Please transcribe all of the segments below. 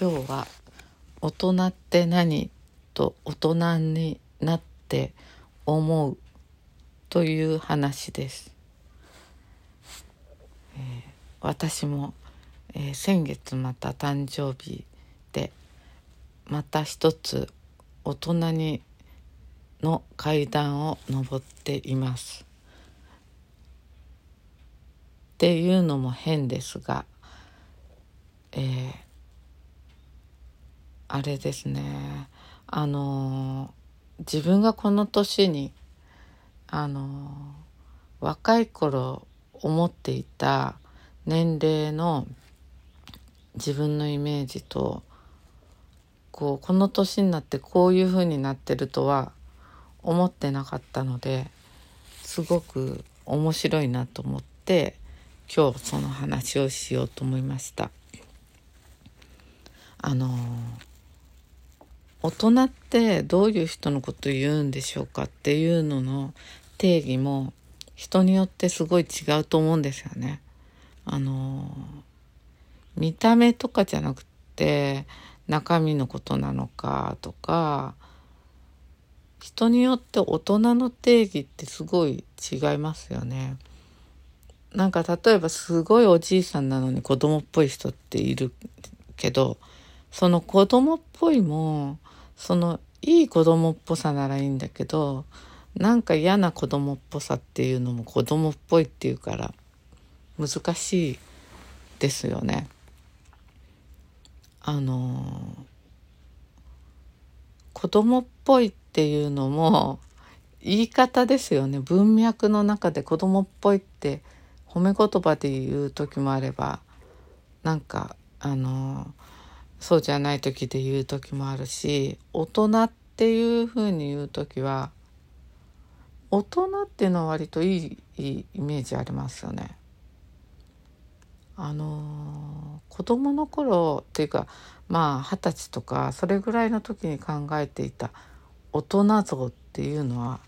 今日は「大人って何?」と「大人になって思う」という話です。えー、私も、えー、先月また誕生日でまた一つ大人にの階段を上っています。っていうのも変ですが、えー、あれですねあの自分がこの年にあの若い頃思っていた年齢の自分のイメージとこうこの年になってこういう風になってるとは思ってなかったのですごく面白いなと思って今日その話をしようと思いました。あの大人ってどういう人のこと言うんでしょうかっていうのの定義も人によってすごい違うと思うんですよね。あの見た目とかじゃなくて中身のことなのかとか人によって大人の定義ってすごい違いますよね。なんか例えばすごいおじいさんなのに子供っぽい人っているけどその子供っぽいもそのいい子供っぽさならいいんだけどなんか嫌な子供っぽさっていうのも子供っぽいっていうから難しいですよね。あの子供っぽいっていうのも言い方ですよね文脈の中で子供っぽいって褒め言葉で言う時もあればなんかあのそうじゃない時で言う時もあるし大人っていうふうに言う時は大人っていうのは割といいいいイメージありますよね。あの子供の頃っていうかまあ二十歳とかそれぐらいの時に考えていた大人像っていうのは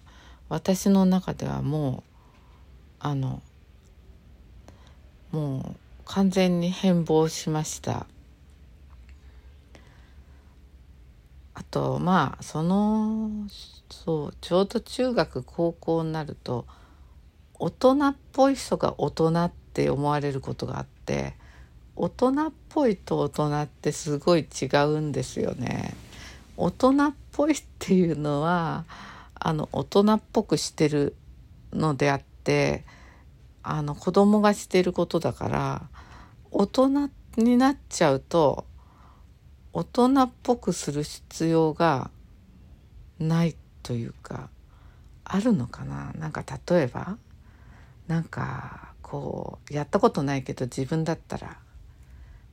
私の中ではもうあのもう完全に変貌しましたあとまあそのそうちょうど中学高校になると大人っぽい人が大人って思われることがあって大人っぽいと大人ってすごい違うんですよね。大人っぽいっていうのはあの大人っぽくしてるのであってあの子供がしてることだから大人になっちゃうと大人っぽくする必要がないというかあるのかな？なんか例えばなんかこうやったことないけど自分だったら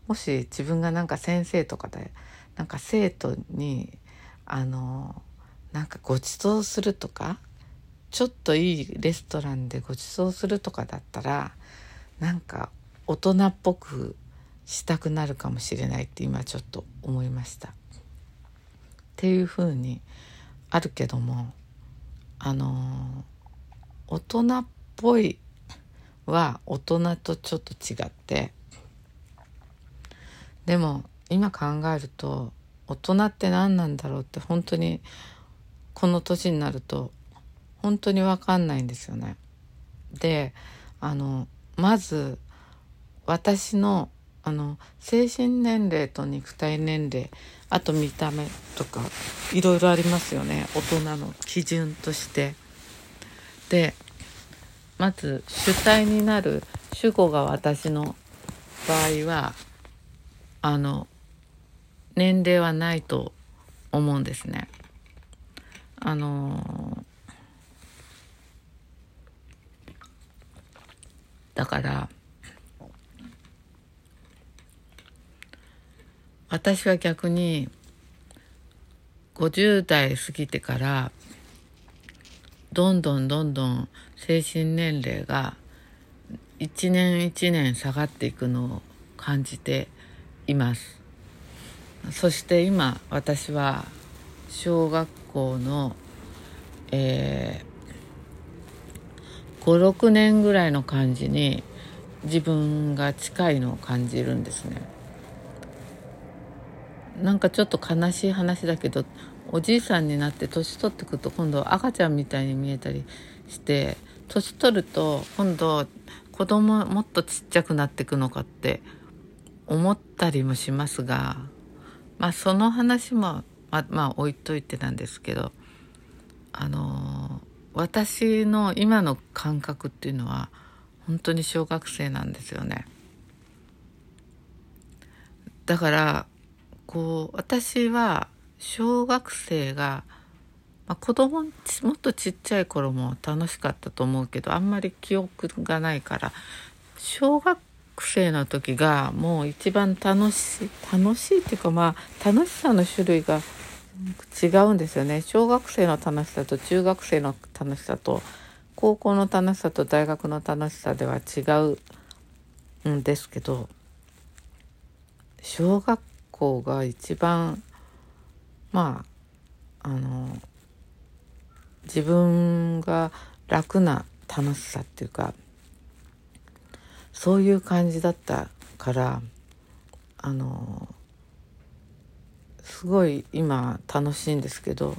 もし自分がなんか先生とかでなんか生徒にあのなんかご馳走するとかちょっといいレストランでご馳走するとかだったらなんか大人っぽくしたくなるかもしれないって今ちょっと思いました。っていうふうにあるけどもあの大人っぽいは大人とちょっと違ってでも今考えると大人って何なんだろうって本当にこの年になると本当に分かんないんですよね。であのまず私のあの精神年齢と肉体年齢あと見た目とかいろいろありますよね大人の基準として。でまず主体になる主語が私の場合はあの年齢はないと思うんですね。あのだから私は逆に50代過ぎてからどんどんどんどん精神年齢が一年一年下がっていくのを感じています。そして今私は小学校の、えー、56年ぐらいの感じに自分が近いのを感じるんですね。なんかちょっと悲しい話だけどおじいさんになって年取ってくると今度赤ちゃんみたいに見えたりして年取ると今度子供もっとちっちゃくなっていくのかって思ったりもしますがまあその話もままあ置いといてなんですけどあの私の今の感覚っていうのは本当に小学生なんですよね。だからこう私は小学生が、まあ、子供もっとちっちゃい頃も楽しかったと思うけどあんまり記憶がないから小学生の時がもう一番楽しい楽しいっていうかまあ楽しさの種類が違うんですよね。小学生の楽しさと中学生の楽しさと高校の楽しさと大学の楽しさでは違うんですけど小学校が一番まああの自分が楽な楽しさっていうかそういう感じだったからあのすごい今楽しいんですけど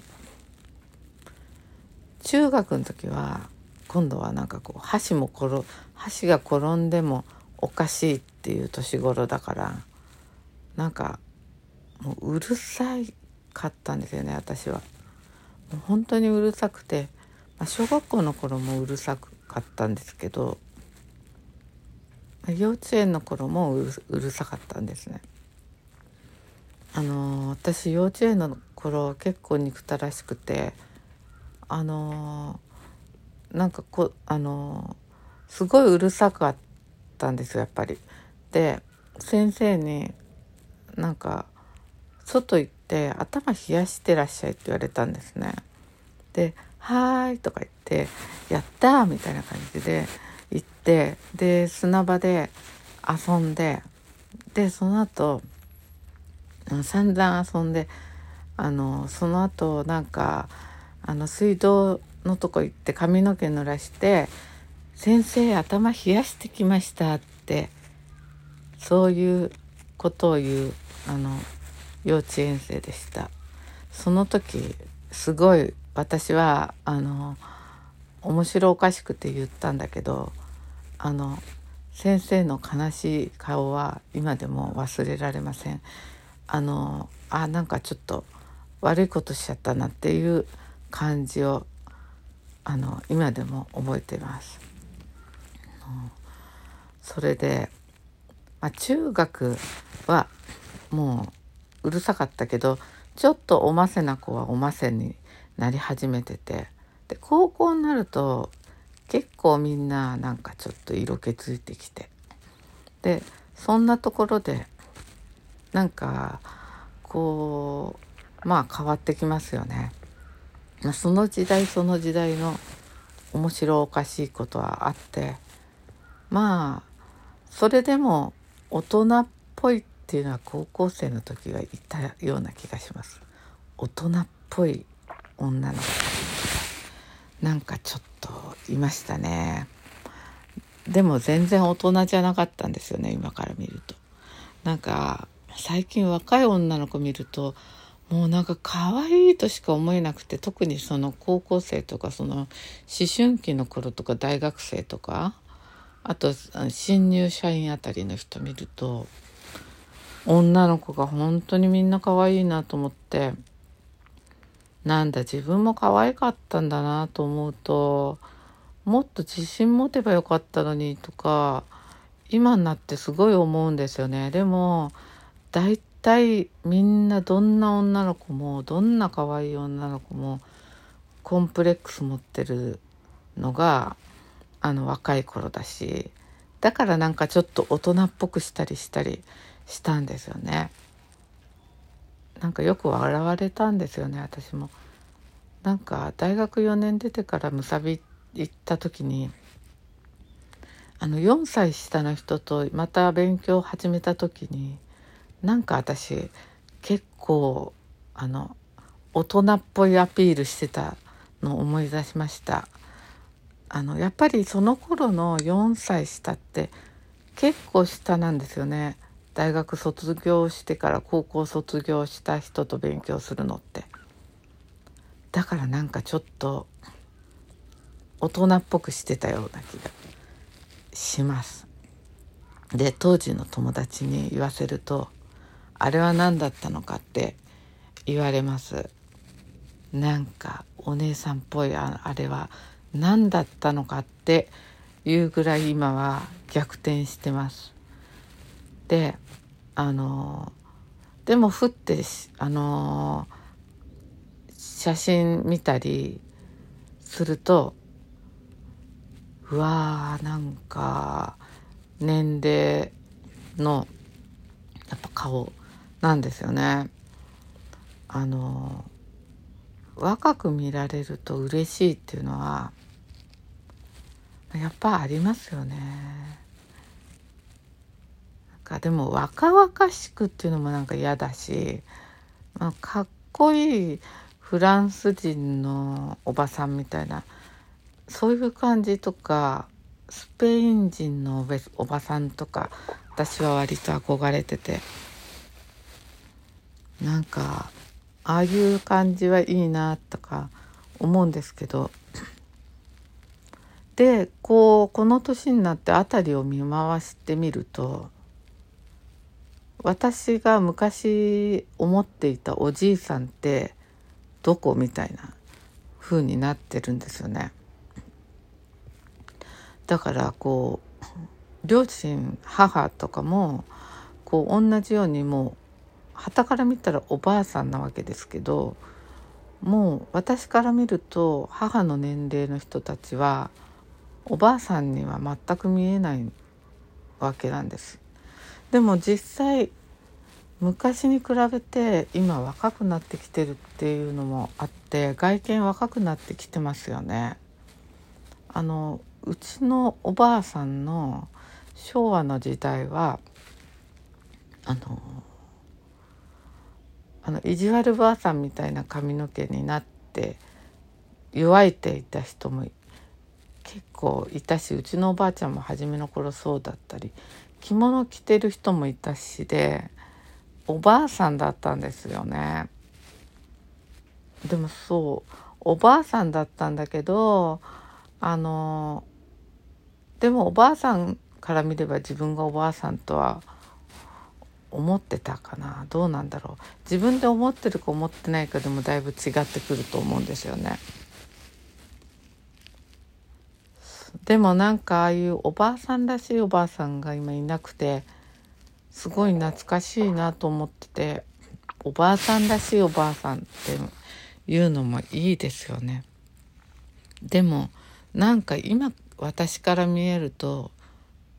中学の時は今度はなんかこう箸も転箸が転んでもおかしいっていう年頃だからなんかもううるさいかったんですよね私は。もう本当にうるさくて、まあ、小学校の頃もうるさかったんですけど幼稚園の頃もうるさかったんですね。あの私幼稚園の頃結構憎たらしくてあのなんかこあのすごいうるさかったんですよやっぱり。で先生になんか外行って頭冷やしてらっしゃいって言われたんですね。で「はーい」とか言って「やった!」みたいな感じで行ってで砂場で遊んででその後散々遊んであのその後なんかあの水道のとこ行って髪の毛濡らして「先生頭冷やしてきました」ってそういうことを言うあの幼稚園生でしたその時すごい私はあの面白おかしくて言ったんだけどあの先生の悲しい顔は今でも忘れられませんあのあなんかちょっと悪いことしちゃったなっていう感じをあの今でも覚えています。それで、まあ、中学はもうるさかったけどちょっとおませな子はおませになり始めてて。で高校になると結構みんななんかちょっと色気ついてきて。でそんなところでなんかこうまあ変わってきますよね。その時代その時代の面白おかしいことはあって。まあそれでも大人っぽいっていうのは高校生の時はいたような気がします。大人っぽい女の子なんかちょっといましたね。でも全然大人じゃなかったんですよね今から見ると。なんか最近若い女の子見るともうなんか可愛いとしか思えなくて特にその高校生とかその思春期の頃とか大学生とかあと新入社員あたりの人見ると女の子が本当にみんな可愛いなと思ってなんだ自分も可愛かったんだなと思うともっと自信持てばよかったのにとか今になってすごい思うんですよね。でも大体みんなどんな女の子もどんな可愛い女の子もコンプレックス持ってるのがあの若い頃だしだからなんかちょっと大人っぽくしたりしたりしたんですよね。なんかよく笑われたんですよね私も。なんか大学4年出てからむさび行った時にあの4歳下の人とまた勉強を始めた時になんか私結構あの大人っぽいアピールしてたのを思い出しましたあのやっぱりその頃の4歳下って結構下なんですよね大学卒業してから高校卒業した人と勉強するのってだからなんかちょっと大人っぽくしてたような気がします。で当時の友達に言わせると「あれは何だったのか」って言われます。なんかお姉さんっぽいあれは何だったのかっていうぐらい今は逆転してます。であのでもふってあの写真見たりするとうわーなんか年齢のやっぱ顔なんですよね。あの若く見られると嬉しいっていうのはやっぱありますよね。かでも若々しくっていうのもなんか嫌だし、まあ、かっこいいフランス人のおばさんみたいなそういう感じとかスペイン人のおばさんとか私は割と憧れててなんかああいう感じはいいなとか思うんですけどでこうこの年になって辺りを見回してみると私が昔思っていたおじいさんってどこみたいな風になってるんですよね。だからこう両親母とかもこう同じようにもう傍から見たらおばあさんなわけですけどもう私から見ると母の年齢の人たちはおばあさんには全く見えないわけなんです。でも実際昔に比べて今若くなってきてるっていうのもあって外見若くなってきてますよね。あのうちのおばあさんの昭和の時代はあのあの意地悪ばあさんみたいな髪の毛になって弱いていた人も結構いたしうちのおばあちゃんも初めの頃そうだったり着物着てる人もいたしでおばあさんだったんですよね。でもそうおばあさんだったんだけどあのでもおばあさんから見れば自分がおばあさんとは思ってたかなどうなんだろう自分で思ってるか思ってないかでもだいぶ違ってくると思うんですよね。でもなんかああいうおばあさんらしいおばあさんが今いなくてすごい懐かしいなと思ってておばあさんらしいおばあさんっていうのもいいですよね。でもなんか今私から見えると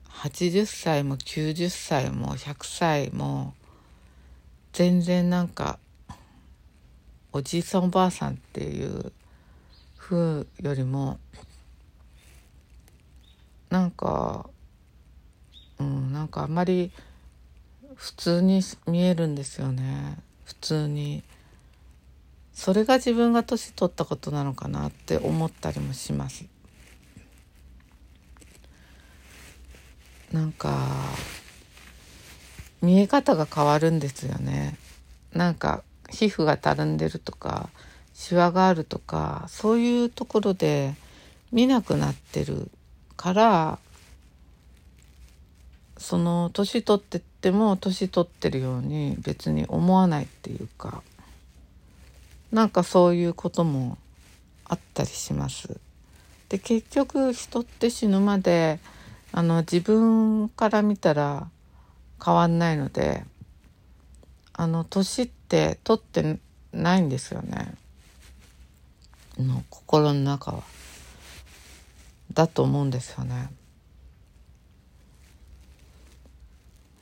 80歳も90歳も100歳も全然なんかおじいさんおばあさんっていう風よりもなんかうんなんかあんまり普通に見えるんですよね。普通に。それが自分が年取ったことなのかなって思ったりもします。なんか見え方が変わるんですよね。なんか皮膚がたるんでるとかシワがあるとかそういうところで見なくなってるからその年取ってっても年取ってるように別に思わないっていうかなんかそういうこともあったりします。で結局人って死ぬまであの自分から見たら変わんないのであの年って取ってないんですよねの心の中は。だと思うんですよね。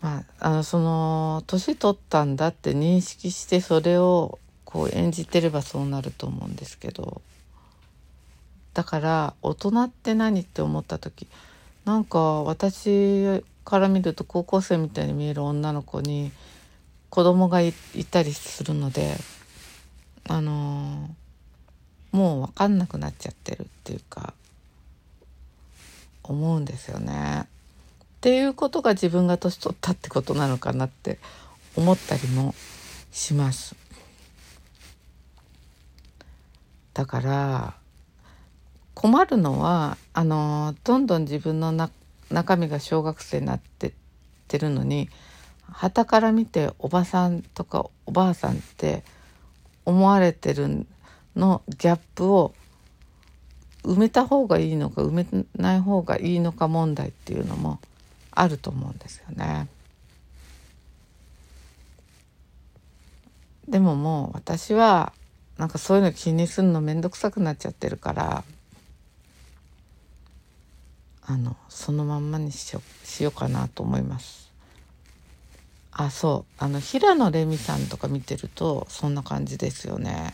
まあ、あのその年取ったんだって認識してそれをこう演じてればそうなると思うんですけどだから大人って何って思った時なんか私から見ると高校生みたいに見える女の子に子供がいたりするのであの、もう分かんなくなっちゃってるっていうか思うんですよね。っていうことが自分が年取ったってことなのかなって思ったりもします。だから困るのはあのどんどん自分の中身が小学生になってってるのに傍から見ておばさんとかおばあさんって思われてるのギャップを埋めた方がいいのか埋めない方がいいのか問題っていうのもあると思うんですよね。でももう私はなんかそういうの気にするの面倒くさくなっちゃってるからあのそのまんまにしよしようかなと思います。あそうあの平野レミさんとか見てるとそんな感じですよね。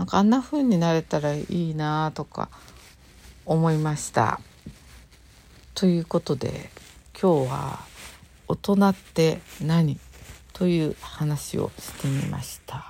なんかあんな風になれたらいいなとか思いました。ということで今日は「大人って何?」という話をしてみました。